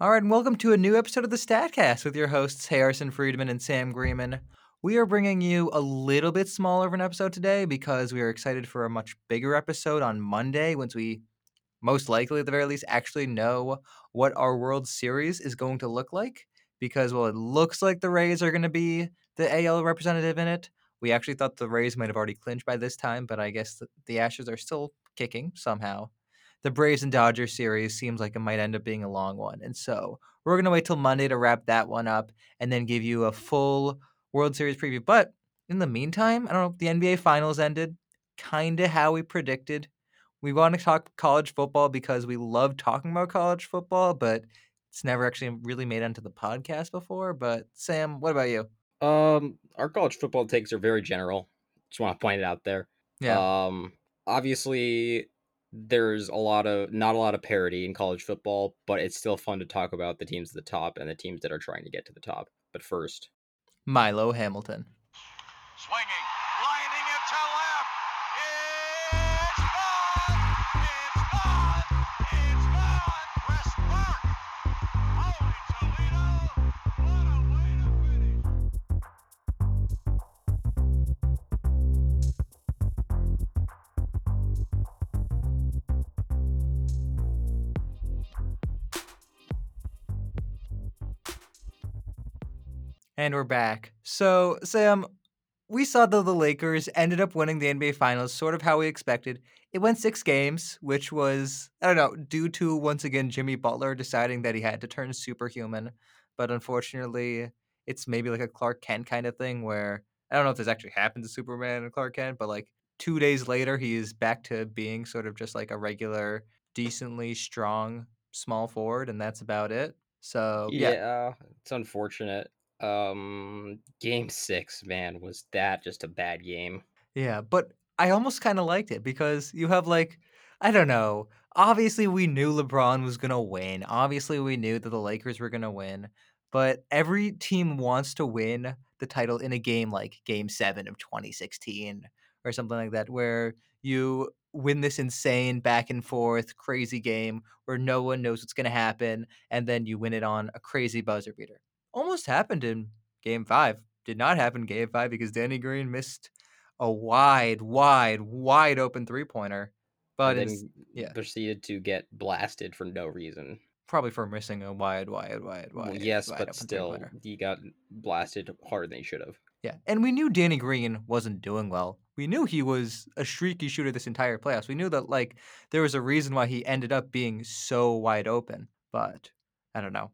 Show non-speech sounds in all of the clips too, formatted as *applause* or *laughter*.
All right, and welcome to a new episode of the Statcast with your hosts Harrison Friedman and Sam Greenman. We are bringing you a little bit smaller of an episode today because we are excited for a much bigger episode on Monday once we most likely at the very least actually know what our World Series is going to look like because well it looks like the Rays are going to be the AL representative in it. We actually thought the Rays might have already clinched by this time, but I guess the, Astros are still kicking somehow the Braves and Dodgers series seems like it might end up being a long one. And so we're going to wait till Monday to wrap that one up and then give you a full World Series preview. But in the meantime, I don't know, the NBA Finals ended kind of how we predicted. We want to talk college football because we love talking about college football, but it's never actually really made onto the podcast before. But Sam, what about you? Um, our college football takes are very general. Just want to point it out there. Yeah. Um, obviously, there's a lot of not a lot of parity in college football, but it's still fun to talk about the teams at the top and the teams that are trying to get to the top. But first, Milo Hamilton. Swinging, And we're back. So, Sam, we saw that the Lakers ended up winning the NBA Finals, sort of how we expected. It went six games, which was, I don't know, due to once again Jimmy Butler deciding that he had to turn superhuman. But unfortunately, it's maybe like a Clark Kent kind of thing where I don't know if this actually happened to Superman and Clark Kent, but like two days later, he is back to being sort of just like a regular, decently strong small forward, and that's about it. So, yeah. yeah, it's unfortunate. Um, game six, man, was that just a bad game? Yeah, but I almost kind of liked it because you have like I don't know. Obviously, we knew LeBron was to win. Obviously, we knew that the Lakers were to win. But every team wants to win the title in a game like Game 7 of 2016 or something like that where you win this insane back and forth crazy game where no one knows what's going to happen and then you win it on a crazy buzzer beater. Almost happened in Game 5. Did not happen in Game 5 because Danny Green missed a wide, wide, wide open three pointer, but and then yeah. proceeded to get blasted for no reason. probably for missing a wide, wide, wide, Well, wide. yes, wide but still, he got blasted harder than he should have. yeah. And we knew Danny Green wasn't doing well. We knew he was a streaky shooter this entire playoffs. We knew that like there was a reason why he ended up being so wide open. But I don't know.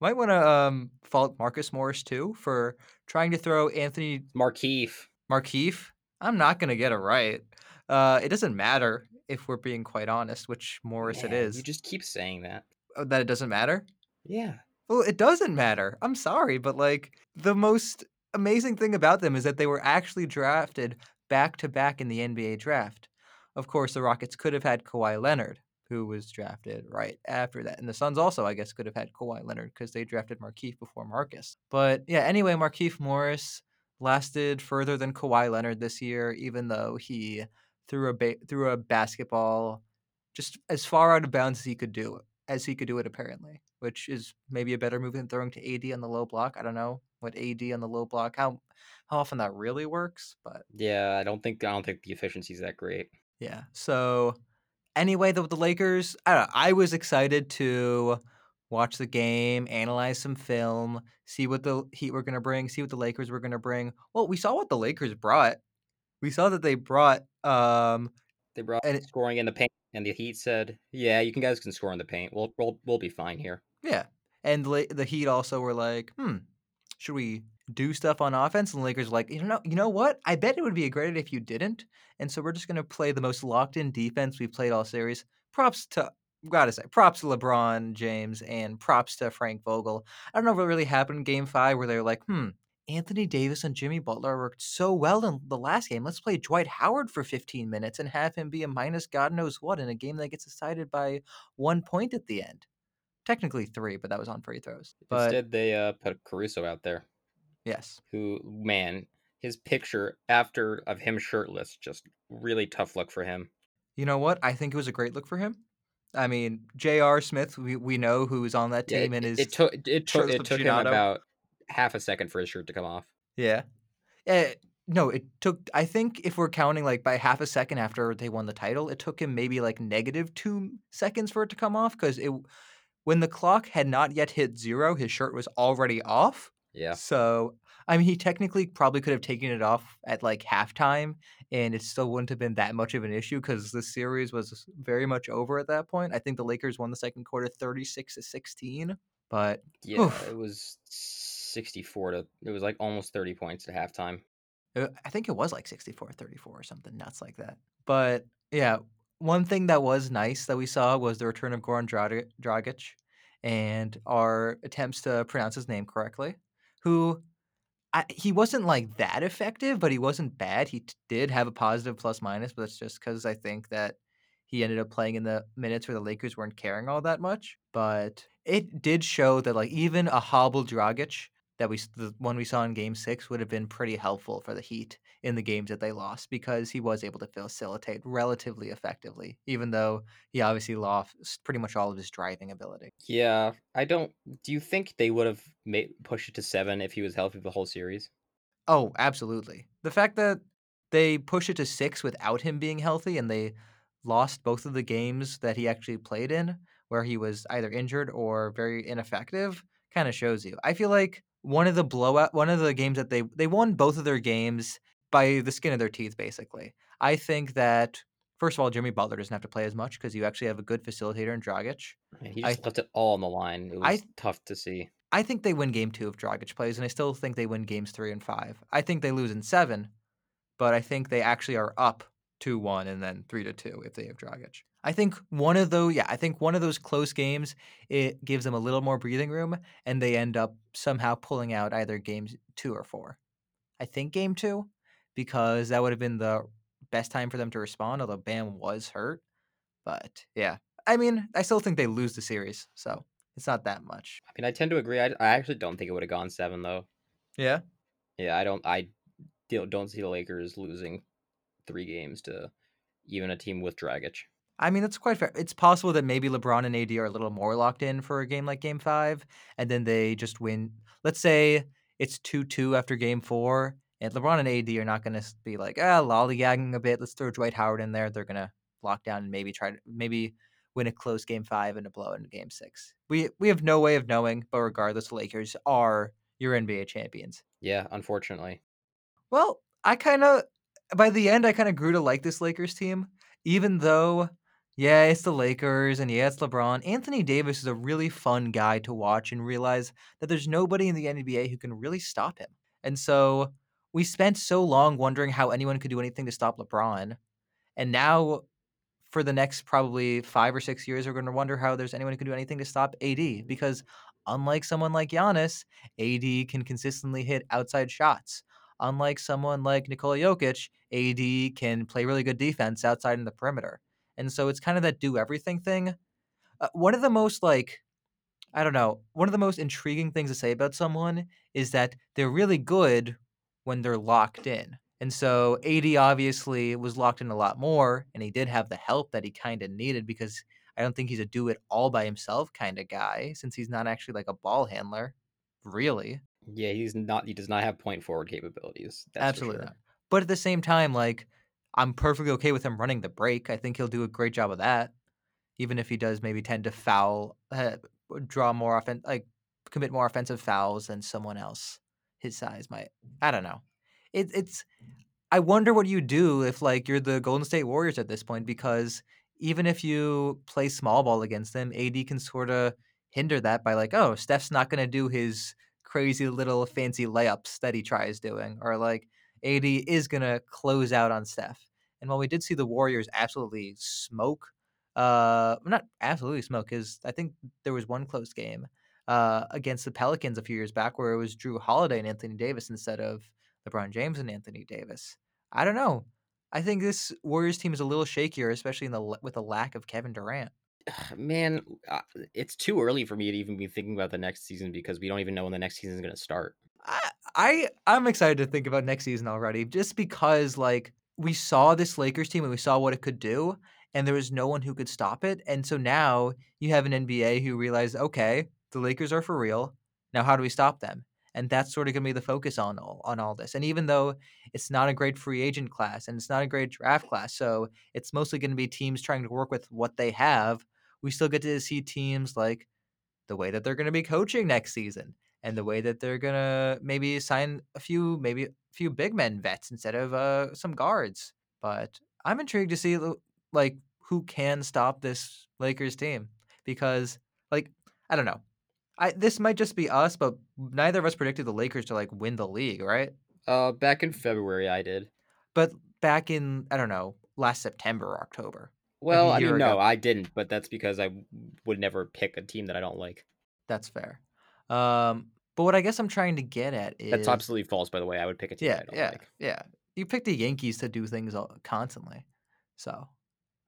Might want to um, fault Marcus Morris too for trying to throw Anthony Markieff. Markieff. I'm not gonna get it right. Uh, it doesn't matter if we're being quite honest, which Morris it is. You just keep saying that. Uh, that it doesn't matter. Yeah. Well, it doesn't matter. I'm sorry, but like the most amazing thing about them is that they were actually drafted back to back in the NBA draft. Of course, the Rockets could have had Kawhi Leonard, who was drafted right after that. And the Suns also, I guess, could have had Kawhi Leonard because they drafted Markeith before Marcus. But yeah, anyway, Markeith Morris lasted further than Kawhi Leonard this year, even though he threw a ba- threw a basketball just as far out of bounds as he could do as he could do it apparently, which is maybe a better move than throwing to AD on the low block. I don't know what AD on the low block how how often that really works, but Yeah, I don't think I don't think the efficiency's that great. yeah. So anyway, the, the Lakers, I don't know, I was excited to watch the game, analyze some film, see what the Heat were going to bring, see what the Lakers were going to bring. Well, we saw what the Lakers brought. We saw that they brought um They brought And scoring in the paint, and the Heat said, "Yeah, you can guys can score in the paint. We'll we'll, we'll be fine here." Yeah. And the, the Heat also were like, hmm, should we do stuff on offense? And the Lakers were like, you know, you know what? I bet it would be a great if you didn't. And so we're just gonna play the most locked in defense we've played all series. Props to gotta say, props to LeBron James and props to Frank Vogel. I don't know what really happened in game five where they were like, hmm, Anthony Davis and Jimmy Butler worked so well in the last game. Let's play Dwight Howard for 15 minutes and have him be a minus God knows what in a game that gets decided by one point at the end. Technically three, but that was on free throws. But Instead, they uh, put Caruso out there, yes, who man, his picture after of him shirtless, just really tough look for him. you know what? I think it was a great look for him. I mean, J.R. Smith, we, we know who's on that Yeah, team it, and is it took it took it took him about half a second for his shirt to come off. Yeah. Eh, no, it took. I think if we're counting like by half a second after they won the title, it took him maybe like negative two seconds for it to come off because it, when the clock had not yet hit zero, his shirt was already off. Yeah. So I mean, he technically probably could have taken it off at like halftime, and it still wouldn't have been that much of an issue because the series was very much over at that point. I think the Lakers won the second quarter, thirty six to sixteen. But Yeah, Oof. it was 64 to it was like almost 30 points at halftime. Uh, I think it was like 64 34 or something nuts like that. But yeah, one thing that was nice that we saw was the return of Goran Dragi- Dragic and our attempts to pronounce his name correctly, who I, he wasn't like that effective, but he wasn't bad. He t- did have a positive plus minus, but that's just because I think that he ended up playing in the minutes where the Lakers weren't caring all that much. But it did show that like even a hobbled Dragic that we the one we saw in Game Six would have been pretty helpful for the Heat in the games that they lost because he was able to facilitate relatively effectively, even though he obviously lost pretty much all of his driving ability. Yeah, I don't. Do you think they would have made pushed it to seven if he was healthy the whole series? Oh, absolutely. The fact that they push it to six without him being healthy and they lost both of the games that he actually played in, where he was either injured or very ineffective, kind of shows you. I feel like one of the blowout, one of the games that they they won both of their games by the skin of their teeth, basically. I think that first of all, Jimmy Butler doesn't have to play as much because you actually have a good facilitator in Dragic. Man, he I- just left it all on the line. It was I- tough to see. I think they win game two if Dragic plays, and I still think they win games three and five. I think they lose in seven, but I think they actually are up two one and then three to two if they have Dragic. I think one of those, yeah, I think one of those close games it gives them a little more breathing room, and they end up somehow pulling out either games two or four. I think game two, because that would have been the best time for them to respond. Although Bam was hurt, but yeah, I mean, I still think they lose the series, so it's not that much. I mean, I tend to agree. I, I actually don't think it would have gone seven though. Yeah. Yeah, I don't. I don't don't see the Lakers losing three games to even a team with Dragic. I mean, that's quite fair. It's possible that maybe LeBron and AD are a little more locked in for a game like game five, and then they just win. Let's say it's 2 2 after game four, and LeBron and AD are not going to be like, ah, lollygagging a bit. Let's throw Dwight Howard in there. They're going to lock down and maybe try to maybe win a close game five and a blow in game six. We, we have no way of knowing, but regardless, the Lakers are your NBA champions. Yeah, unfortunately. Well, I kind of by the end I kind of grew to like this Lakers team, even though yeah, it's the Lakers and yeah, it's LeBron. Anthony Davis is a really fun guy to watch and realize that there's nobody in the NBA who can really stop him. And so we spent so long wondering how anyone could do anything to stop LeBron. And now for the next probably 5 or 6 years we're going to wonder how there's anyone who can do anything to stop AD because unlike someone like Giannis, AD can consistently hit outside shots unlike someone like Nikola Jokic, AD can play really good defense outside in the perimeter. And so it's kind of that do everything thing. Uh, one of the most like I don't know, one of the most intriguing things to say about someone is that they're really good when they're locked in. And so AD obviously was locked in a lot more and he did have the help that he kind of needed because I don't think he's a do it all by himself kind of guy since he's not actually like a ball handler, really. Yeah, he's not. He does not have point forward capabilities. That's Absolutely sure. not. But at the same time, like I'm perfectly okay with him running the break. I think he'll do a great job of that, even if he does maybe tend to foul, uh, draw more offen like commit more offensive fouls than someone else his size might. I don't know. It, it's. I wonder what you do if like you're the Golden State Warriors at this point because even if you play small ball against them, AD can sort of hinder that by like, oh, Steph's not going to do his crazy little fancy layups that he tries doing, or like AD is going to close out on Steph. And while we did see the Warriors absolutely smoke, uh, not absolutely smoke, because I think there was one close game uh, against the Pelicans a few years back where it was Jrue Holiday and Anthony Davis instead of LeBron James and Anthony Davis. I don't know. I think this Warriors team is a little shakier, especially in the with the lack of Kevin Durant. Man, uh, it's too early for me to even be thinking about the next season because we don't even know when the next season is going to start. I, I I'm excited to think about next season already, just because like we saw this Lakers team and we saw what it could do, and there was no one who could stop it. And so now you have an NBA who realized, okay, the Lakers are for real. Now, how do we stop them? And that's sort of going to be the focus on all, on all this. And even though it's not a great free agent class and it's not a great draft class, so it's mostly going to be teams trying to work with what they have, we still get to see teams like the way that they're going to be coaching next season and the way that they're going to maybe sign a few, maybe a few big men vets instead of uh, some guards. But I'm intrigued to see like who can stop this Lakers team because like I don't know. I this might just be us, but neither of us predicted the Lakers to like win the league, right? Uh, back in February, I did. But back in I don't know last September or October. Well, I mean, no, ago. I didn't, but that's because I would never pick a team that I don't like. That's fair. Um, but what I guess I'm trying to get at is That's absolutely false, by the way. I would pick a team yeah, that I don't yeah, like. yeah. You pick the Yankees to do things all, constantly, so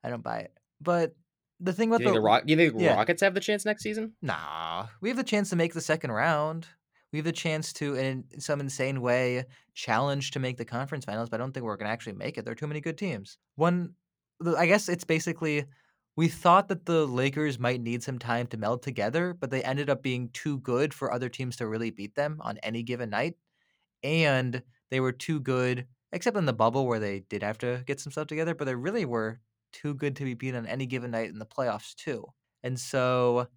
I don't buy it. But the thing Do about you think the, the? Do you think yeah. Rockets have the chance next season? Nah, we have the chance to make the second round. We have the chance to, in some insane way, challenge to make the conference finals. But I don't think we're going to actually make it. There are too many good teams. One, I guess it's basically we thought that the Lakers might need some time to meld together, but they ended up being too good for other teams to really beat them on any given night, and they were too good, except in the bubble where they did have to get some stuff together. But they really were too good to be beat on any given night in the playoffs too. And so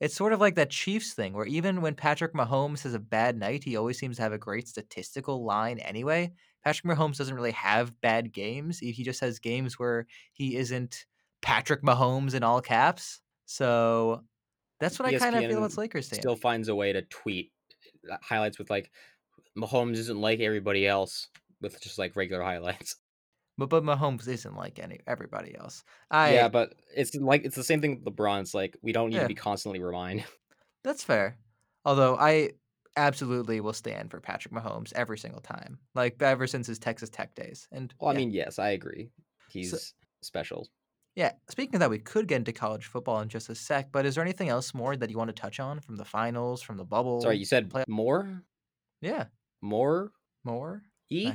it's sort of like that Chiefs thing where even when Patrick Mahomes has a bad night, he always seems to have a great statistical line anyway. Patrick Mahomes doesn't really have bad games. He he just has games where he isn't Patrick Mahomes in all caps. So that's what I kind of feel about ESPN Lakers team. Still finds a way to tweet uh, highlights with like Mahomes isn't like everybody else with just like regular highlights. But but Mahomes isn't like any everybody else. I yeah, but it's like it's the same thing with LeBron. It's like we don't need Yeah. to be constantly reminded. That's fair. Although I absolutely will stand for Patrick Mahomes every single time. Like ever since his Texas Tech days. And Well, I yeah. mean, yes, I agree. He's special. Yeah, speaking of that, we could get into college football in just a sec, but is there anything else more that you want to touch on from the finals, from the bubble? Sorry, you said play- more, Yeah, more more, e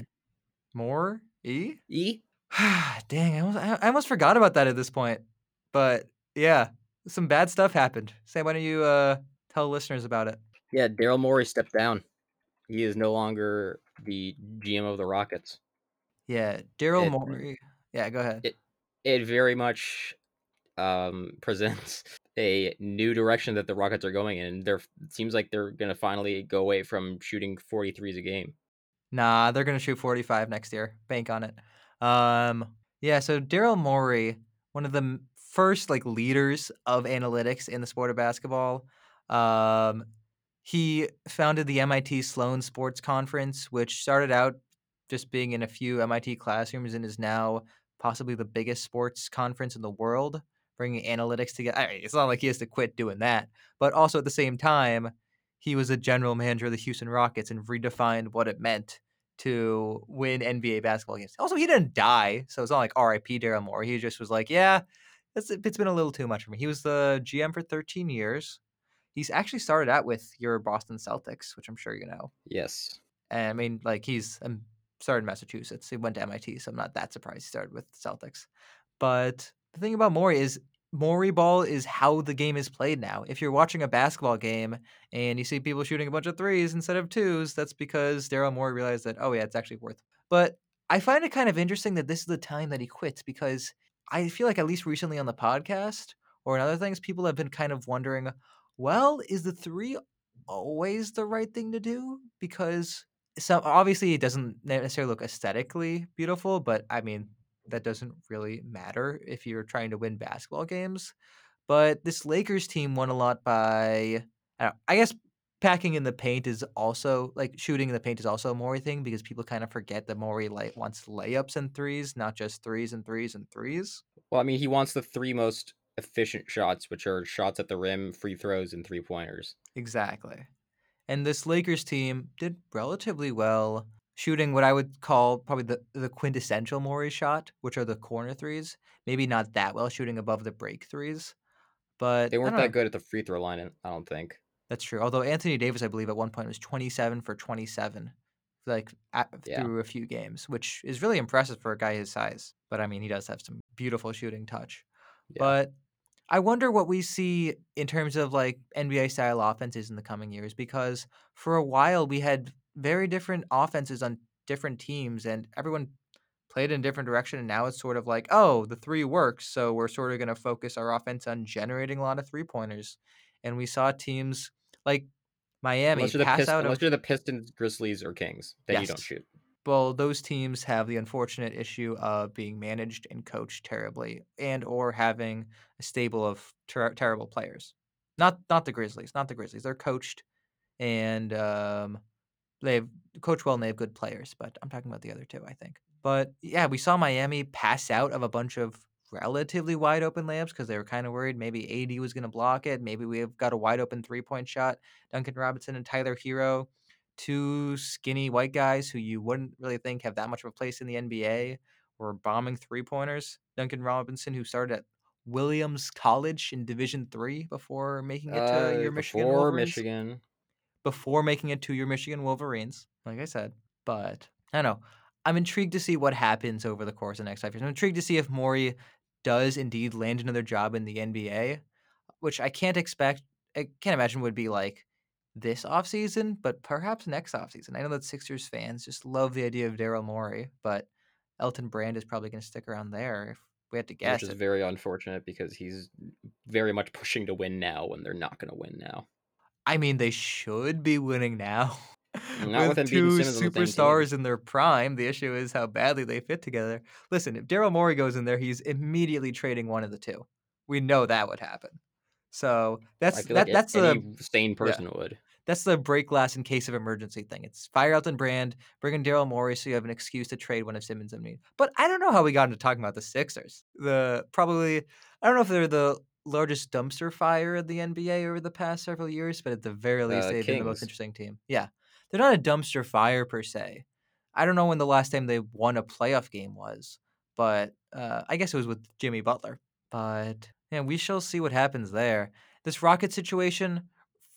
more, E? e. *sighs* Dang, I almost, I I almost forgot about that at this point. But yeah, some bad stuff happened. Sam, why don't you uh, tell listeners about it? Yeah, Daryl Morey stepped down. He is no longer the GM of the Rockets. Yeah, Daryl Morey. Yeah, go ahead. It it very much um, *laughs* presents a new direction that the Rockets are going in. They're seems like they're gonna finally go away from shooting 43s a game. Nah, they're gonna shoot 45 next year. Bank on it. Um, yeah. So Daryl Morey, one of the first like leaders of analytics in the sport of basketball, um, he founded the MIT Sloan Sports Conference, which started out just being in a few MIT classrooms and is now possibly the biggest sports conference in the world, bringing analytics together. I mean, it's not like he has to quit doing that, but also at the same time, he was a general manager of the Houston Rockets and redefined what it meant to win NBA basketball games. Also, he didn't die, so it's not like R.I.P. Daryl Morey. He just was like, yeah, it's, it's been a little too much for me. He was the GM for 13 years. He's actually started out with your Boston Celtics, which I'm sure you know. Yes. And I mean, like he's um, started in Massachusetts. He went to MIT, so I'm not that surprised he started with the Celtics. But the thing about Morey is Morey ball is how the game is played now. If you're watching a basketball game and you see people shooting a bunch of threes instead of twos, that's because Daryl Morey realized that, oh yeah, it's actually worth. But I find it kind of interesting that this is the time that he quits because I feel like at least recently on the podcast or in other things, people have been kind of wondering, well, is the three always the right thing to do? Because obviously it doesn't necessarily look aesthetically beautiful, but I mean that doesn't really matter if you're trying to win basketball games. But this Lakers team won a lot by, I, I guess, packing in the paint is also like shooting in the paint is also a Morey thing because people kind of forget that Morey light wants layups and threes, not just threes and threes and threes. Well, I mean, he wants the three most efficient shots, which are shots at the rim, free throws, and three pointers. Exactly. And this Lakers team did relatively well shooting what I would call probably the, the quintessential Morey shot, which are the corner threes. Maybe not that well shooting above the break threes. But They weren't that know. good at the free throw line, I don't think. That's true. Although Anthony Davis, I believe, at one point was 27 for 27, like at, Yeah. through a few games, which is really impressive for a guy his size. But I mean, he does have some beautiful shooting touch. Yeah. But I wonder what we see in terms of like NBA style offenses in the coming years because for a while we had very different offenses on different teams and everyone played in a different direction and now it's sort of like, oh, the three works, so we're sort of going to focus our offense on generating a lot of three pointers. And we saw teams like Miami unless you're the pass Pist- out unless of you're the Pistons, Grizzlies, or Kings, then you don't shoot. Well, those teams have the unfortunate issue of being managed and coached terribly, and or having a stable of ter- terrible players. Not not the Grizzlies, not the Grizzlies. They're coached, and um, they've coached well and they have good players. But I'm talking about the other two, I think. But yeah, we saw Miami pass out of a bunch of relatively wide open layups because they were kind of worried maybe AD was going to block it. Maybe we've got a wide open three point shot. Duncan Robinson and Tyler Herro two skinny white guys who you wouldn't really think have that much of a place in the NBA were bombing three pointers. Duncan Robinson, who started at Williams College in Division Three before making it to Uh, your Michigan before Wolverines. Michigan, Before making it to your Michigan Wolverines, like I said. But I don't know. I'm intrigued to see what happens over the course of the next five years. I'm intrigued to see if Morey does indeed land another job in the NBA, which I can't expect. I can't imagine would be like this offseason, but perhaps next offseason. I know that Sixers fans just love the idea of Daryl Morey, but Elton Brand is probably going to stick around there if we had to guess. which is it. very unfortunate because he's very much pushing to win now when they're not going to win now. I mean, they should be winning now. *laughs* Not with Embiid two on the superstars in their prime. The issue is how badly they fit together. Listen, if Daryl Morey goes in there, he's immediately trading one of the two. We know that would happen. So that's that, like that's any the sane person would. That's the break glass in case of emergency thing. It's fire Elton Brand, bring in Daryl Morey so you have an excuse to trade one of Simmons and me. But I don't know how we got into talking about the Sixers. The probably I don't know if they're the largest dumpster fire of the NBA over the past several years, but at the very least Uh, they've been the most interesting team. Yeah. They're not a dumpster fire per se. I don't know when the last time they won a playoff game was, but uh, I guess it was with Jimmy Butler. But yeah, we shall see what happens there. This Rocket situation,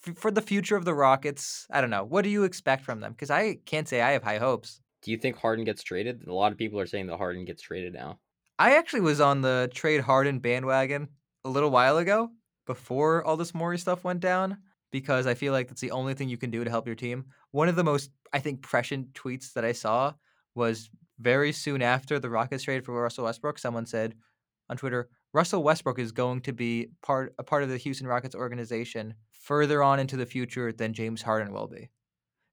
f- for the future of the Rockets, I don't know. What do you expect from them? Because I can't say I have high hopes. Do you think Harden gets traded? A lot of people are saying that Harden gets traded now. I actually was on the trade Harden bandwagon a little while ago before all this Morey stuff went down because I feel like that's the only thing you can do to help your team. One of the most, I think, prescient tweets that I saw was very soon after the Rockets trade for Russell Westbrook. Someone said on Twitter, Russell Westbrook is going to be part a part of the Houston Rockets organization further on into the future than James Harden will be.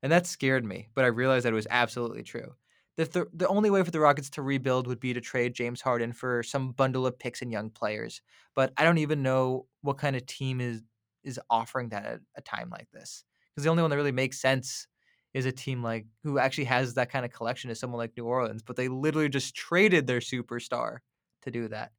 And that scared me, but I realized that it was absolutely true. That the, the only way for the Rockets to rebuild would be to trade James Harden for some bundle of picks and young players. But I don't even know what kind of team is is offering that at a time like this. Because the only one that really makes sense is a team like who actually has that kind of collection is someone like New Orleans, but they literally just traded their superstar to do that.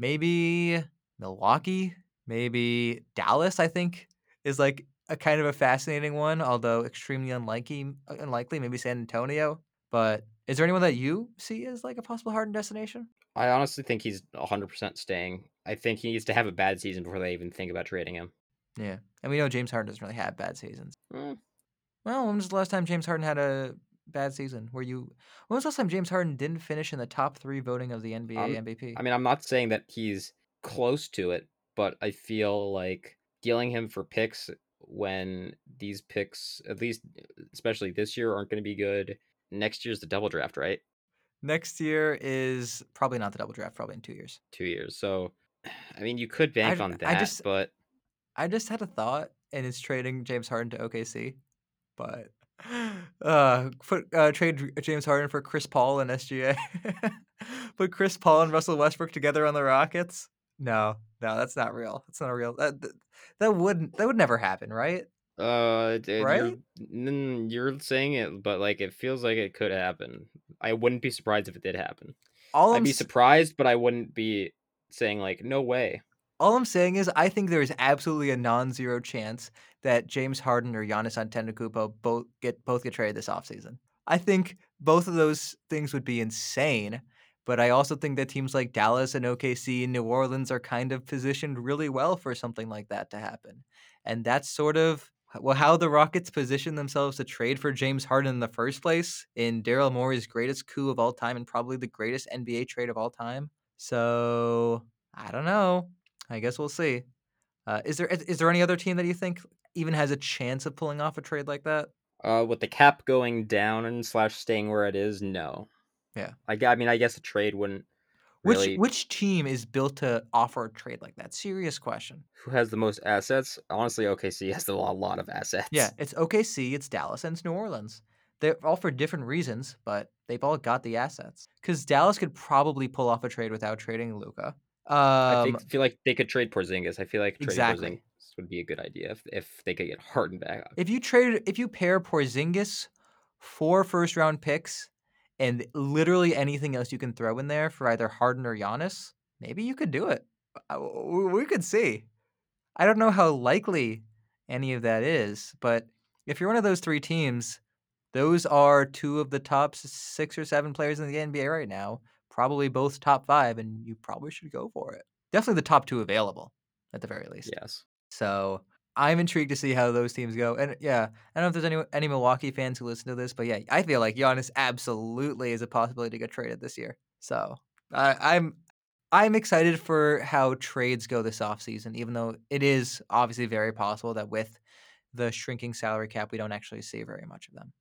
Maybe Milwaukee, maybe Dallas, I think, is like a kind of a fascinating one, although extremely unlikely unlikely, maybe San Antonio. But is there anyone that you see as like a possible Harden destination? I honestly think he's 100% staying. I think he needs to have a bad season before they even think about trading him. Yeah. And we know James Harden doesn't really have bad seasons. Mm, Well, when was the last time James Harden had a bad season? Where you when was the last time James Harden didn't finish in the top three voting of the NBA Um, MVP? I mean, I'm not saying that he's close to it, but I feel like dealing him for picks when these picks, at least especially this year, aren't going to be good. Next year's the double draft, right? Next year is probably not the double draft, probably in two years. Two years. So, *sighs* I mean, you could bank d- on I that, just- but I just had a thought, and it's trading James Harden to OKC, but uh, put uh, trade James Harden for Chris Paul and SGA. *laughs* put Chris Paul and Russell Westbrook together on the Rockets. No, no, that's not real. That's not a real. That that, that wouldn't that would never happen, right? uh, you're, Right? you're saying it, but like it feels like it could happen. I wouldn't be surprised if it did happen. All I'd I'm be surprised, but I wouldn't be saying like no way. All I'm saying is I think there is absolutely a non-zero chance that James Harden or Giannis Antetokounmpo both get both get traded this offseason. I think both of those things would be insane, but I also think that teams like Dallas and OKC and New Orleans are kind of positioned really well for something like that to happen. And that's sort of well how the Rockets position themselves to trade for James Harden in the first place in Daryl Morey's greatest coup of all time and probably the greatest NBA trade of all time. So I don't know. I guess we'll see. Uh, is there is, is there any other team that you think even has a chance of pulling off a trade like that? Uh, with the cap going down and slash staying where it is, no. Yeah. I, I mean, I guess a trade wouldn't really. Which which team is built to offer a trade like that? Serious question. Who has the most assets? Honestly, OKC has a lot, lot of assets. Yeah, it's OKC, it's Dallas, and it's New Orleans. They're all for different reasons, but they've all got the assets. Because Dallas could probably pull off a trade without trading Luka. I Um, think, feel like they could trade Porzingis. I feel like trading Exactly. Porzingis would be a good idea if, if they could get Harden back. if you trade, if you pair Porzingis, four first round picks, and literally anything else you can throw in there for either Harden or Giannis, maybe you could do it. Uh, We could see. I don't know how likely any of that is, but if you're one of those three teams, those are two of the top six or seven players in the NBA right now. Probably both top five, and you probably should go for it. Definitely the top two available, at the very least. Yes. So I'm intrigued to see how those teams go. And yeah, I don't know if there's any any Milwaukee fans who listen to this, but yeah, I feel like Giannis absolutely is a possibility to get traded this year. So I, I'm I'm excited for how trades go this offseason, even though it is obviously very possible that with the shrinking salary cap, we don't actually see very much of them.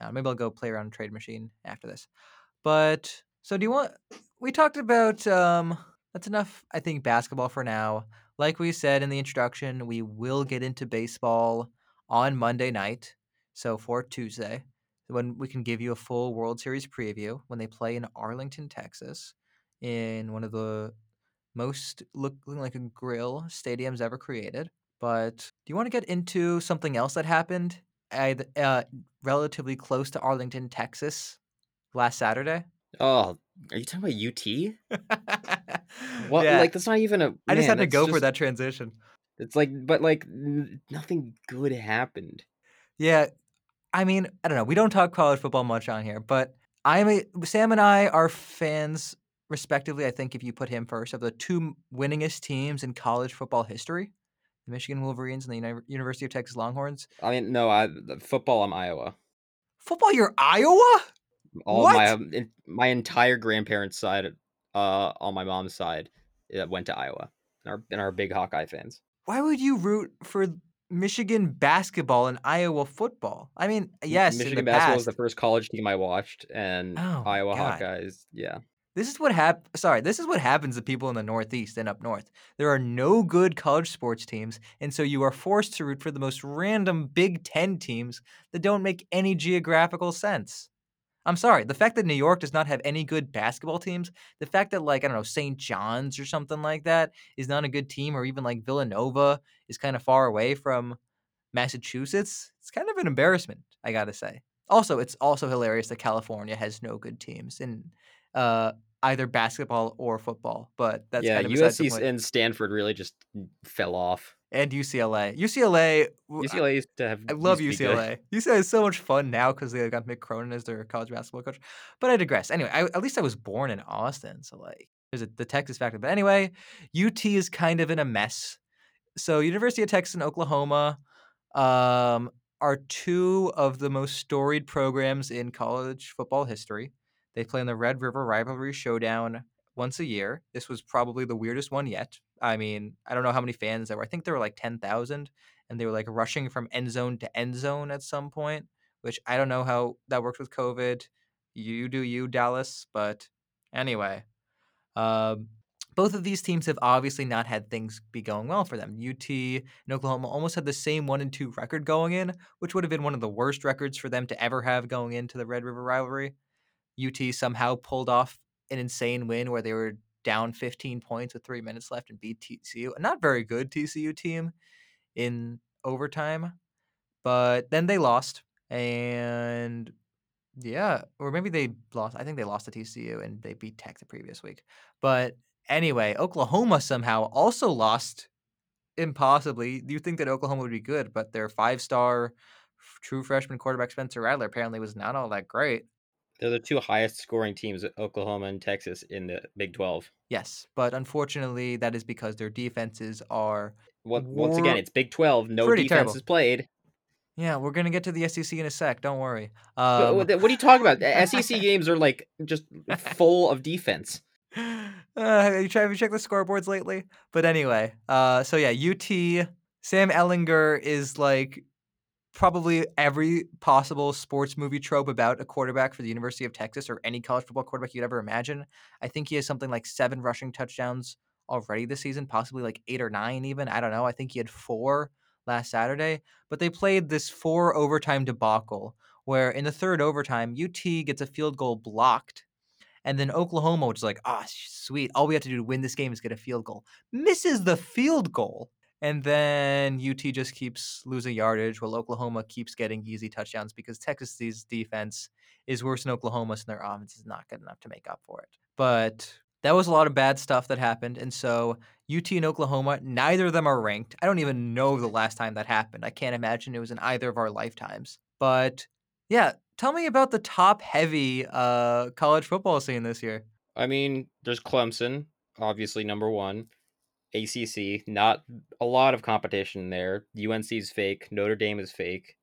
Uh, maybe I'll go play around trade machine after this. But so do you want? We talked about um. That's enough. I think basketball for now. Like we said in the introduction, we will get into baseball on Monday night. So for Tuesday, when we can give you a full World Series preview when they play in Arlington, Texas, in one of the most looking like a grill stadiums ever created. But do you want to get into something else that happened at, uh, relatively close to Arlington, Texas, last Saturday? Oh, are you talking about UT? *laughs* What? Yeah, Like that's not even a. I just had to go for that transition. It's like, but like n- nothing good happened. Yeah, I mean, I don't know. We don't talk college football much on here, but I'm a Sam and I are fans, respectively. I think if you put him first, of the two winningest teams in college football history, the Michigan Wolverines and the Uni- University of Texas Longhorns. I mean, no, I football. I'm Iowa. Football, you're Iowa. All What? my my entire grandparents' side, uh, on my mom's side, uh, went to Iowa. And our and our big Hawkeye fans. Why would you root for Michigan basketball and Iowa football? I mean, yes, Michigan basketball past, was the first college team I watched, and Oh Iowa God. Hawkeyes. Yeah, This is what hap- sorry, this is what happens to people in the Northeast and up north. There are no good college sports teams, and so you are forced to root for the most random Big 10 teams that don't make any geographical sense. I'm sorry, the fact that New York does not have any good basketball teams, the fact that like I don't know, St. John's or something like that is not a good team or even like Villanova is kind of far away from Massachusetts, it's kind of an embarrassment, I got to say. Also, it's also hilarious that California has no good teams in uh, either basketball or football, but that's yeah. kind of USC and Stanford really just fell off. And UCLA. UCLA, UCLA used to have. I love be good. UCLA. UCLA is so much fun now because they got Mick Cronin as their college basketball coach. But I digress. Anyway, I, at least I was born in Austin, so like there's a, the Texas factor. But anyway, UT is kind of in a mess. So University of Texas and Oklahoma um, are two of the most storied programs in college football history. They play in the Red River Rivalry Showdown once a year. This was probably the weirdest one yet. I mean, I don't know how many fans there were. I think there were like 10,000 and they were like rushing from end zone to end zone at some point, which I don't know how that worked with COVID. You do you, Dallas. But anyway, um, both of these teams have obviously not had things be going well for them. UT and Oklahoma almost had the same one and two record going in, which would have been one of the worst records for them to ever have going into the Red River rivalry. UT somehow pulled off an insane win where they were down 15 points with three minutes left and beat TCU. A not very good TCU team in overtime, but then they lost. And yeah, or maybe they lost. I think they lost to TCU and they beat Tech the previous week. But anyway, Oklahoma somehow also lost impossibly. You think that Oklahoma would be good, but their five star true freshman quarterback Spencer Rattler apparently was not all that great. They're the two highest scoring teams, Oklahoma and Texas, in the Big Twelve. Yes, but unfortunately, that is because their defenses are. What, once again, it's Big Twelve. No Pretty defense terrible. is played. Yeah, we're gonna get to the SEC in a sec. Don't worry. What- Um, what, what are you talking about? SEC *laughs* games are like just full of defense. *laughs* Uh, have you tried have you checked the scoreboards lately? But anyway, uh, so yeah, UT Sam Ehlinger is like probably every possible sports movie trope about a quarterback for the University of Texas or any college football quarterback you'd ever imagine. I think he has something like seven rushing touchdowns already this season, possibly like eight or nine even. I don't know. I think he had four last Saturday. But they played this four overtime debacle where in the third overtime, UT gets a field goal blocked. And then Oklahoma, which is like, ah, sweet. All we have to do to win this game is get a field goal. Misses the field goal. And then UT just keeps losing yardage while Oklahoma keeps getting easy touchdowns because Texas's defense is worse than Oklahoma's and their offense is not good enough to make up for it. But that was a lot of bad stuff that happened. And so UT and Oklahoma, neither of them are ranked. I don't even know the last time that happened. I can't imagine it was in either of our lifetimes. But yeah, tell me about the top heavy uh, college football scene this year. I mean, there's Clemson, obviously number one. ACC, not a lot of competition there. UNC is fake. Notre Dame is fake.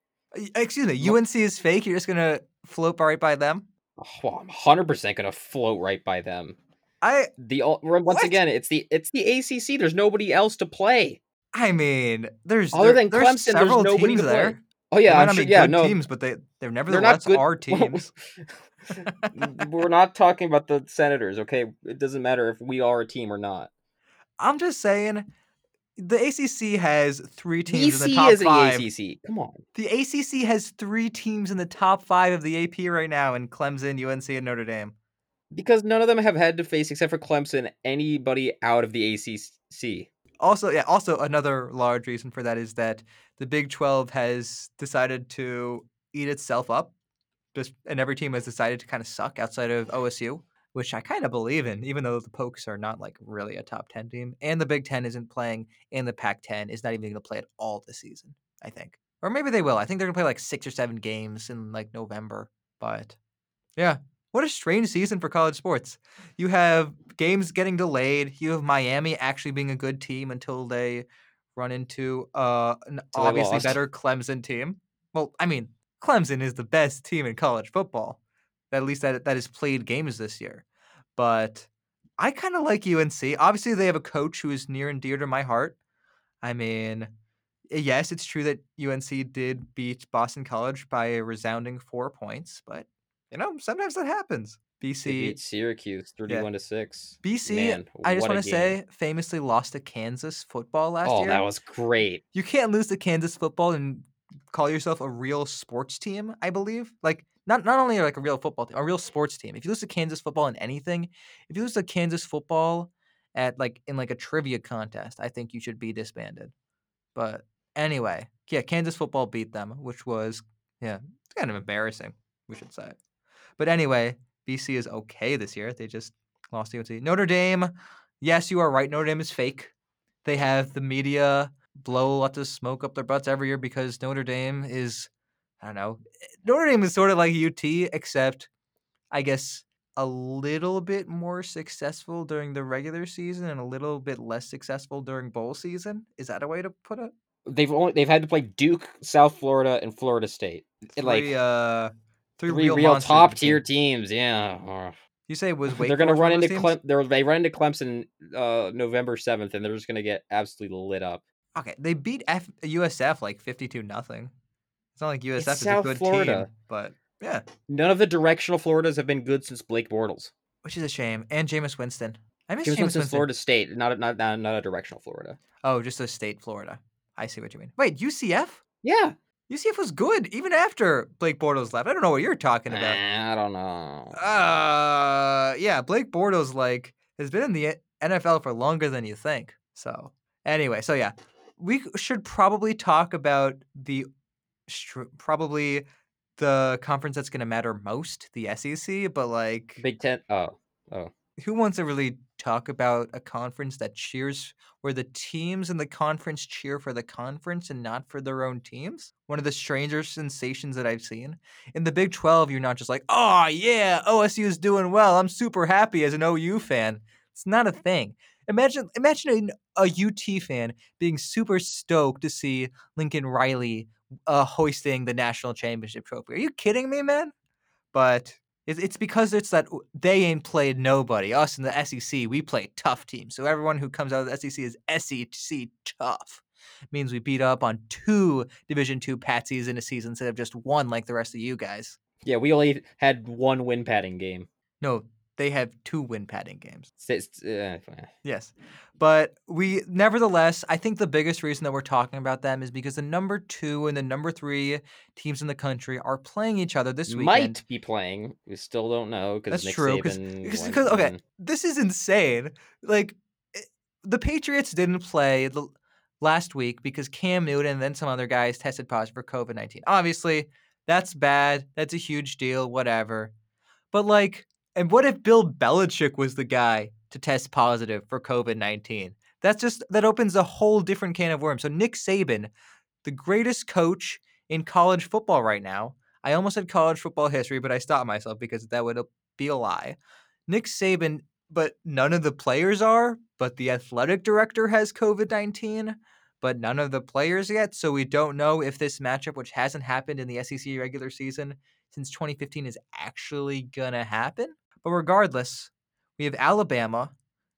Excuse me, UNC is fake. You're just gonna float right by them. Oh, well, I'm hundred percent gonna float right by them. I The once What? again, it's the it's the ACC. There's nobody else to play I mean, there's other there- than there's Clemson. There's several nobody teams to there. play. Oh yeah, I'm not sure. Yeah, good no, teams, but they they're they're nevertheless not good. our *laughs* teams. We're not talking about the Senators, okay? It doesn't matter if we are a team or not. I'm just saying, the ACC has three teams in the top is the five. ACC. Come on. The ACC has three teams in the top five of the AP right now in Clemson, UNC, and Notre Dame. Because none of them have had to face, except for Clemson, anybody out of the ACC. Also, yeah, also another large reason for that is that the Big 12 has decided to eat itself up. Just and every team has decided to kind of suck outside of OSU, which I kind of believe in, even though the Pokes are not like really a top 10 team. And the Big 10 isn't playing, and the Pac 10 is not even going to play at all this season, I think. Or maybe they will. I think they're going to play like six or seven games in like November. But yeah, what a strange season for college sports. You have games getting delayed. You have Miami actually being a good team until they run into uh, an they obviously better Clemson team. Well, I mean, Clemson is the best team in college football. At least that that has played games this year. But I kind of like UNC. Obviously, they have a coach who is near and dear to my heart. I mean, eh, yes, it's true that UNC did beat Boston College by a resounding four points, but you know, sometimes that happens. They BC beat Syracuse thirty-one to six. BC, Man, I just want to say, famously lost to Kansas football last oh, year. Oh, that was great. you can't lose to Kansas football and call yourself a real sports team. I believe, like not not only like a real football team, a real sports team. If you lose to Kansas football in anything, if you lose to Kansas football at like in like a trivia contest, I think you should be disbanded. But anyway, yeah, Kansas football beat them, which was yeah, it's kind of embarrassing, we should say. But anyway, BC is okay this year. They just lost to UNC. Notre Dame, yes, you are right. Notre Dame is fake. They have the media blow lots of smoke up their butts every year because Notre Dame is, I don't know, Notre Dame is sort of like UT, except I guess a little bit more successful during the regular season and a little bit less successful during bowl season. Is that a way to put it? They've only they've had to play Duke, South Florida, and Florida State. It, like Three, uh, three, three real, real, top tier teams. Yeah. You say was *laughs* Wake they're gonna run into Clem. They're, they run into Clemson uh, November seventh, and they're just gonna get absolutely lit up. Okay, they beat F- USF like fifty-two nothing. It's not like USF is a good Florida. team, but yeah, None of the directional Floridas have been good since Blake Bortles. which is a shame. And Jameis Winston. I miss Jameis Jameis Winston's Winston. Florida State, not a, not not not a directional Florida. Oh, just a state Florida. I see what you mean. Wait, UCF? Yeah. UCF was good even after Blake Bortles left. I don't know what you're talking about. I don't know. Uh, yeah, Blake Bortles like has been in the NFL for longer than you think. So anyway, so yeah, we should probably talk about the str- probably the conference that's going to matter most, the SEC. But like, Big Ten. Oh, oh. who wants to really talk about a conference that cheers where the teams in the conference cheer for the conference and not for their own teams? One of the stranger sensations that I've seen. In the Big 12, you're not just like, oh, yeah, OSU is doing well. I'm super happy as an OU fan. It's not a thing. Imagine imagine a, a UT fan being super stoked to see Lincoln Riley uh, hoisting the national championship trophy. Are you kidding me, man? But It's, it's because it's that they ain't played nobody. Us in the SEC, we play tough teams. So everyone who comes out of the SEC is SEC tough. Means we beat up on two Division two patsies in a season instead of just one like the rest of you guys. Yeah, we only had one win padding game. No, they have two win padding games. Uh, Yes. But we, nevertheless, I think the biggest reason that we're talking about them is because the number two and the number three teams in the country are playing each other this weekend. might be playing. We still don't know because That's Nick true. Because, Saban. because, because- okay, and- this is insane. Like, it- the Patriots didn't play the last week because Cam Newton and then some other guys tested positive for COVID 19. Obviously, that's bad. That's a huge deal, whatever. But, like, and what if Bill Belichick was the guy to test positive for COVID 19? That's just, that opens a whole different can of worms. So, Nick Saban, the greatest coach in college football right now, I almost said college football history, but I stopped myself because that would uh, be a lie. Nick Saban, but none of the players are, but the athletic director has COVID 19, but none of the players yet. So we don't know if this matchup, which hasn't happened in the SEC regular season since 2015, is actually going to happen. But regardless, we have Alabama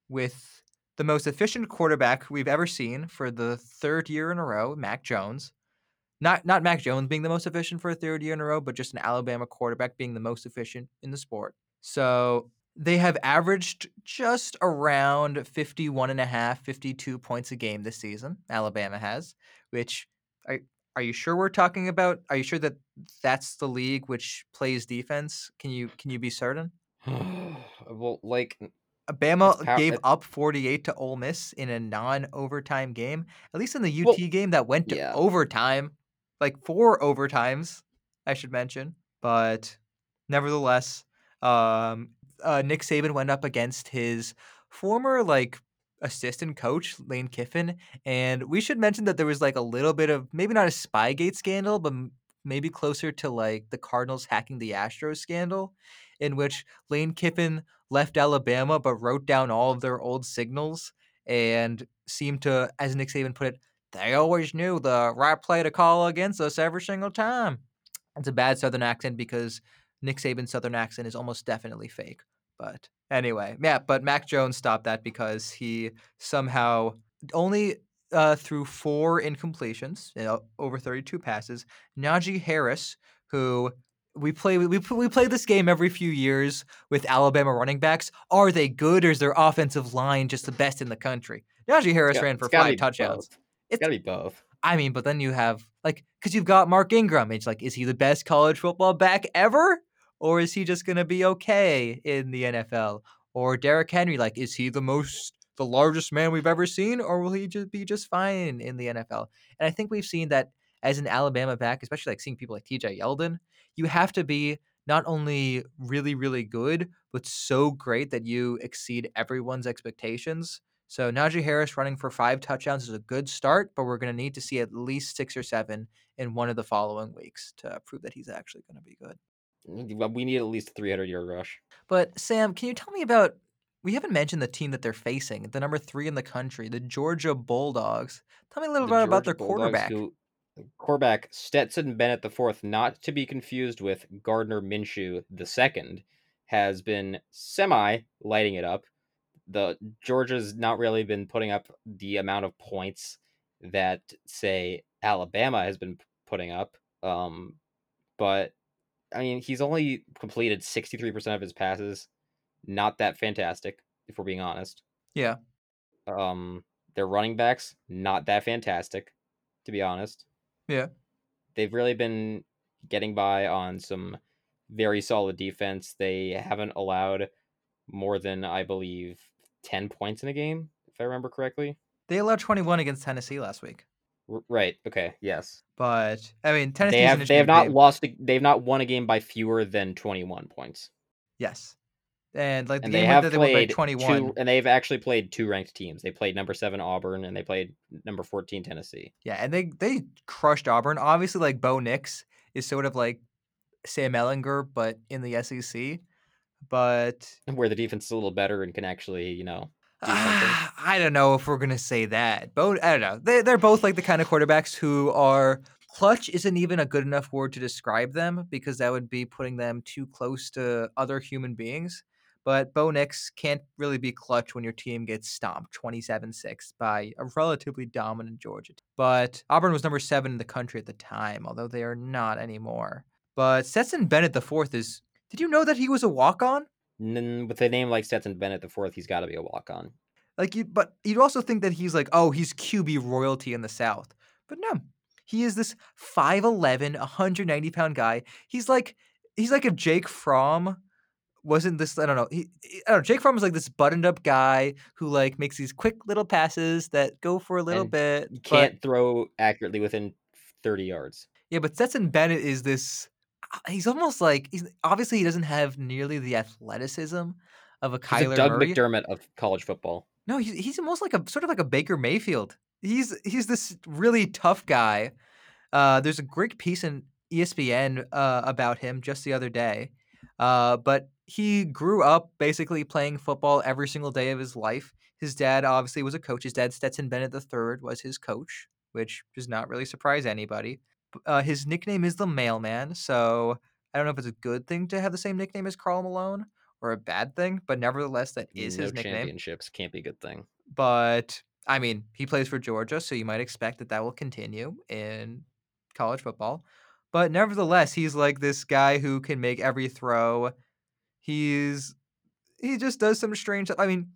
with the most efficient quarterback we've ever seen for the third year in a row, Mac Jones. Not not Mac Jones being the most efficient for a third year in a row, but just an Alabama quarterback being the most efficient in the sport. So they have averaged just around 51 and a half, 52 points a game this season. Alabama has, which are, are you sure we're talking about? Are you sure that that's the league which plays defense? Can you can you be certain? *sighs* well, like Bama It's pow- gave up 48 to Ole Miss in a non-overtime game. At least in the UT Well, game that went to yeah. overtime, like four overtimes, I should mention. But nevertheless, um, uh, Nick Saban went up against his former like assistant coach Lane Kiffin, and we should mention that there was like a little bit of maybe not a Spygate scandal, but maybe closer to like the Cardinals hacking the Astros scandal, in which Lane Kiffin left Alabama but wrote down all of their old signals and seemed to, as Nick Saban put it, they always knew the right play to call against us every single time. It's a bad Southern accent because Nick Saban's Southern accent is almost definitely fake. But anyway, yeah, but Mac Jones stopped that because he somehow only uh, threw four incompletions, you know, over 32 passes. Najee Harris, who we play we, we play this game every few years with Alabama running backs. Are they good or is their offensive line just the best in the country? Najee Harris got- ran for five touchdowns. both. It's- It's got to be both. I mean, but then you have like because you've got Mark Ingram. It's like, is he the best college football back ever, or is he just gonna be okay in the NFL? Or Derrick Henry, like, is he the most the largest man we've ever seen, or will he just be just fine in the NFL? And I think we've seen that as an Alabama back, especially like seeing people like T.J. Yeldon, you have to be not only really really good, but so great that you exceed everyone's expectations. So Najee Harris running for five touchdowns is a good start, but we're going to need to see at least six or seven in one of the following weeks to prove that he's actually going to be good. Mm, we need at least a 300 yard rush. But Sam, can you tell me about? We haven't mentioned the team that they're facing, the number three in the country, the Georgia Bulldogs. Tell me a little bit about Georgia their Bulldogs quarterback. who- quarterback Stetson Bennett the fourth, not to be confused with Gardner Minshew the second, has been semi lighting it up. The Georgia's not really been putting up the amount of points that say Alabama has been putting up. Um, but I mean, he's only completed sixty three percent of his passes. Not that fantastic, if we're being honest. Yeah, Um, their running backs not that fantastic, to be honest. Yeah, They've really been getting by on some very solid defense. They haven't allowed more than I believe ten points in a game, if I remember correctly. they allowed 21 against Tennessee last week, R- right. Okay. Yes. but I mean Tennessee They have. They have not lost. A, they've not won a game by fewer than twenty one points. Yes, and like the And they have that they played 21. And they've actually played two ranked teams. They played number seven Auburn, and they played number fourteen Tennessee. Yeah, and they they crushed Auburn. Obviously, like Bo Nix is sort of like Sam Ehlinger, but in the SEC. But Where the defense is a little better and can actually, you know, do ah, I don't know if we're gonna say that. Bo, I don't know. They they're both like the kind of quarterbacks who are clutch isn't even a good enough word to describe them because that would be putting them too close to other human beings. But Bo Nix can't really be clutch when your team gets stomped 27 6 by a relatively dominant Georgia. team. But Auburn was number seven in the country at the time, although they are not anymore. But Stetson Bennett the fourth is. Did you know that he was a walk on? N- with a name like Stetson Bennett the fourth, he's got to be a walk on. Like you, but you'd also think that he's like, oh, he's QB royalty in the South. But no, he is this 5'11, 190 pound guy. He's like, he's like if Jake Fromm wasn't this, I don't know. He, he- I don't know. Jake Fromm is like this buttoned up guy who like makes these quick little passes that go for a little And bit. Can't throw accurately within thirty yards. yeah, but Stetson Bennett is this. uh, He's almost like he's obviously he doesn't have nearly the athleticism of a He's Kyler a Doug Murray. McDermott of college football. No, he's he's almost like a sort of like a Baker Mayfield. He's he's this really tough guy. Uh, there's a great piece in ESPN uh, about him just the other day. Uh, but he grew up basically playing football every single day of his life. His dad obviously was a coach. His dad, Stetson Bennett III, was his coach, which does not really surprise anybody. Uh, his nickname is the Mailman, so I don't know if it's a good thing to have the same nickname as Karl Malone or a bad thing, but nevertheless, that is no his nickname championships can't be a good thing. but I mean, he plays for Georgia, so you might expect that that will continue in college football. But nevertheless, he's like this guy who can make every throw. He's he just does some strange. I mean,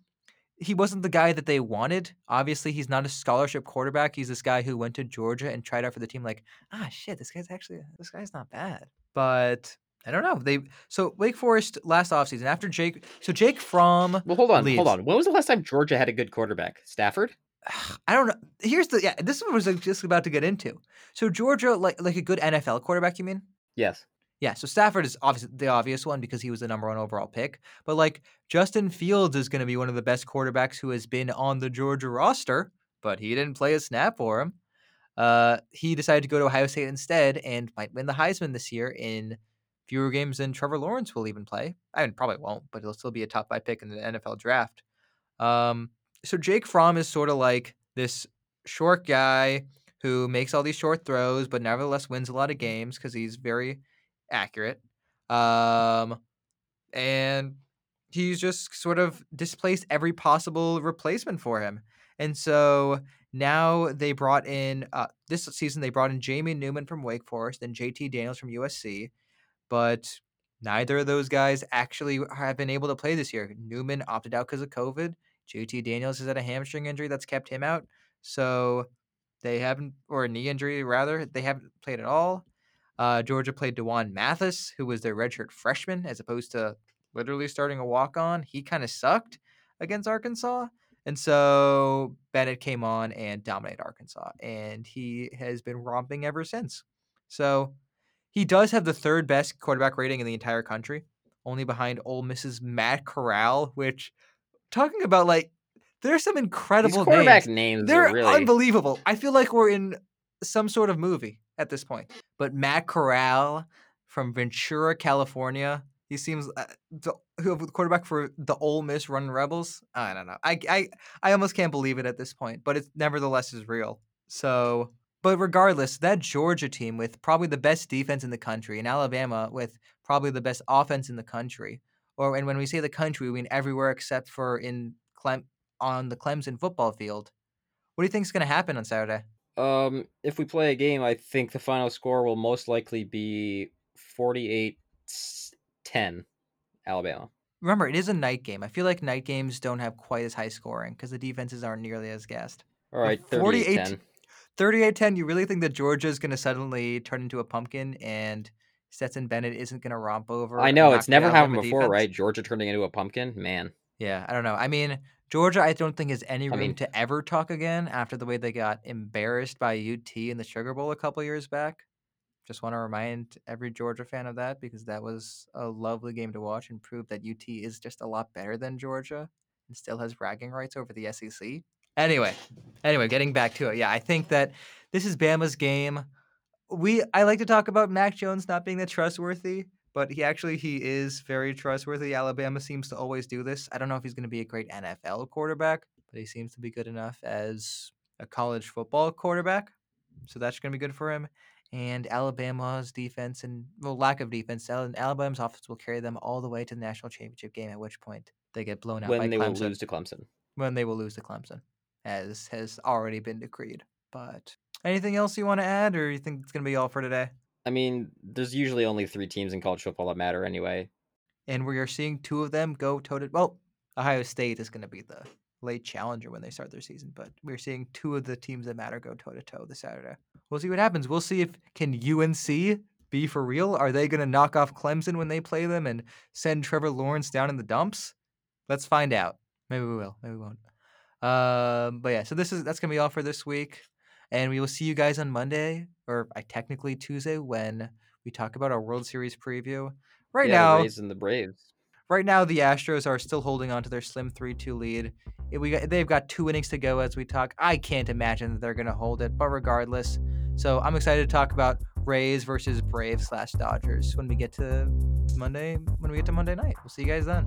he wasn't the guy that they wanted. Obviously, he's not a scholarship quarterback. He's this guy who went to Georgia and tried out for the team. Like, ah, shit, this guy's actually this guy's not bad. But I don't know. They so Wake Forest last offseason after Jake. So Jake Fromm Well, hold on, leaves. hold on. When was the last time Georgia had a good quarterback? Stafford. *sighs* I don't know. Here's the yeah. This was just about to get into. So Georgia, like like a good NFL quarterback, you mean? Yes. Yeah. So Stafford is obviously the obvious one because he was the number one overall pick. But like Justin Fields is going to be one of the best quarterbacks who has been on the Georgia roster, but he didn't play a snap for him. Uh, he decided to go to Ohio State instead and might win the Heisman this year in fewer games than Trevor Lawrence will even play. I mean, probably won't, but he'll still be a top five pick in the NFL draft. Um, so Jake Fromm is sort of like this short guy who makes all these short throws, but nevertheless wins a lot of games because he's very accurate. Um, and he's just sort of displaced every possible replacement for him. And so now they brought in uh, this season they brought in Jamie Newman from Wake Forest and JT Daniels from USC, but neither of those guys actually have been able to play this year. Newman opted out because of COVID. JT Daniels has had a hamstring injury that's kept him out. So they haven't, or a knee injury rather, they haven't played at all. Uh, Georgia played D'Wan Mathis, who was their redshirt freshman, as opposed to literally starting a walk on. He kind of sucked against Arkansas. And so Bennett came on and dominated Arkansas, and he has been romping ever since. So he does have the third best quarterback rating in the entire country, only behind Ole Miss's Matt Corral, which talking about like there's some These incredible quarterback names. names, They're are really. unbelievable. I feel like we're in some sort of movie at this point. But Matt Corral from Ventura, California, he seems uh, the, the quarterback for the Ole Miss Run Rebels. I don't know. I I I almost can't believe it at this point, but it nevertheless is real. So, but regardless, that Georgia team with probably the best defense in the country, and Alabama with probably the best offense in the country, or and when we say the country, we mean everywhere except for in Clem on the Clemson football field. What do you think is going to happen on Saturday? Um, if we play a game, I think the final score will most likely be 48 10 Alabama. Remember, it is a night game. I feel like night games don't have quite as high scoring because the defenses aren't nearly as gassed. All right, 48 38 10. 38 10, you really think that Georgia is going to suddenly turn into a pumpkin and Stetson Bennett isn't going to romp over? I know it's never happened before, defense? right? Georgia turning into a pumpkin, man. Yeah, I don't know. I mean, Georgia, I don't think has any I room mean- to ever talk again after the way they got embarrassed by UT in the Sugar Bowl a couple years back. Just want to remind every Georgia fan of that because that was a lovely game to watch and proved that UT is just a lot better than Georgia and still has bragging rights over the SEC. Anyway, anyway, getting back to it. Yeah, I think that this is Bama's game. We I like to talk about Mac Jones not being that trustworthy, but he actually he is very trustworthy. Alabama seems to always do this. I don't know if he's going to be a great NFL quarterback, but he seems to be good enough as a college football quarterback. So that's going to be good for him. And Alabama's defense and well, lack of defense, Alabama's offense will carry them all the way to the national championship game. At which point they get blown out by when they Clemson. will lose to Clemson. when they will lose to Clemson, as has already been decreed. But anything else you want to add, or you think it's gonna be all for today? I mean, there's usually only three teams in college football that matter anyway. And we are seeing two of them go toe to well, Ohio State is going to be the late challenger when they start their season, but we're seeing two of the teams that matter go toe to toe this Saturday. We'll see what happens. We'll see if can UNC be for real. Are they going to knock off Clemson when they play them and send Trevor Lawrence down in the dumps? Let's find out. Maybe we will. Maybe we won't. Um, but yeah, so this is that's gonna be all for this week, and we will see you guys on Monday, or I technically Tuesday when we talk about our World Series preview. Right yeah, now, the Rays and the Braves. right now the Astros are still holding on to their slim 3-2 lead. We got, they've got two innings to go as we talk. I can't imagine that they're going to hold it, but regardless, so I'm excited to talk about Rays versus Braves slash Dodgers when we get to Monday. When we get to Monday night, we'll see you guys then.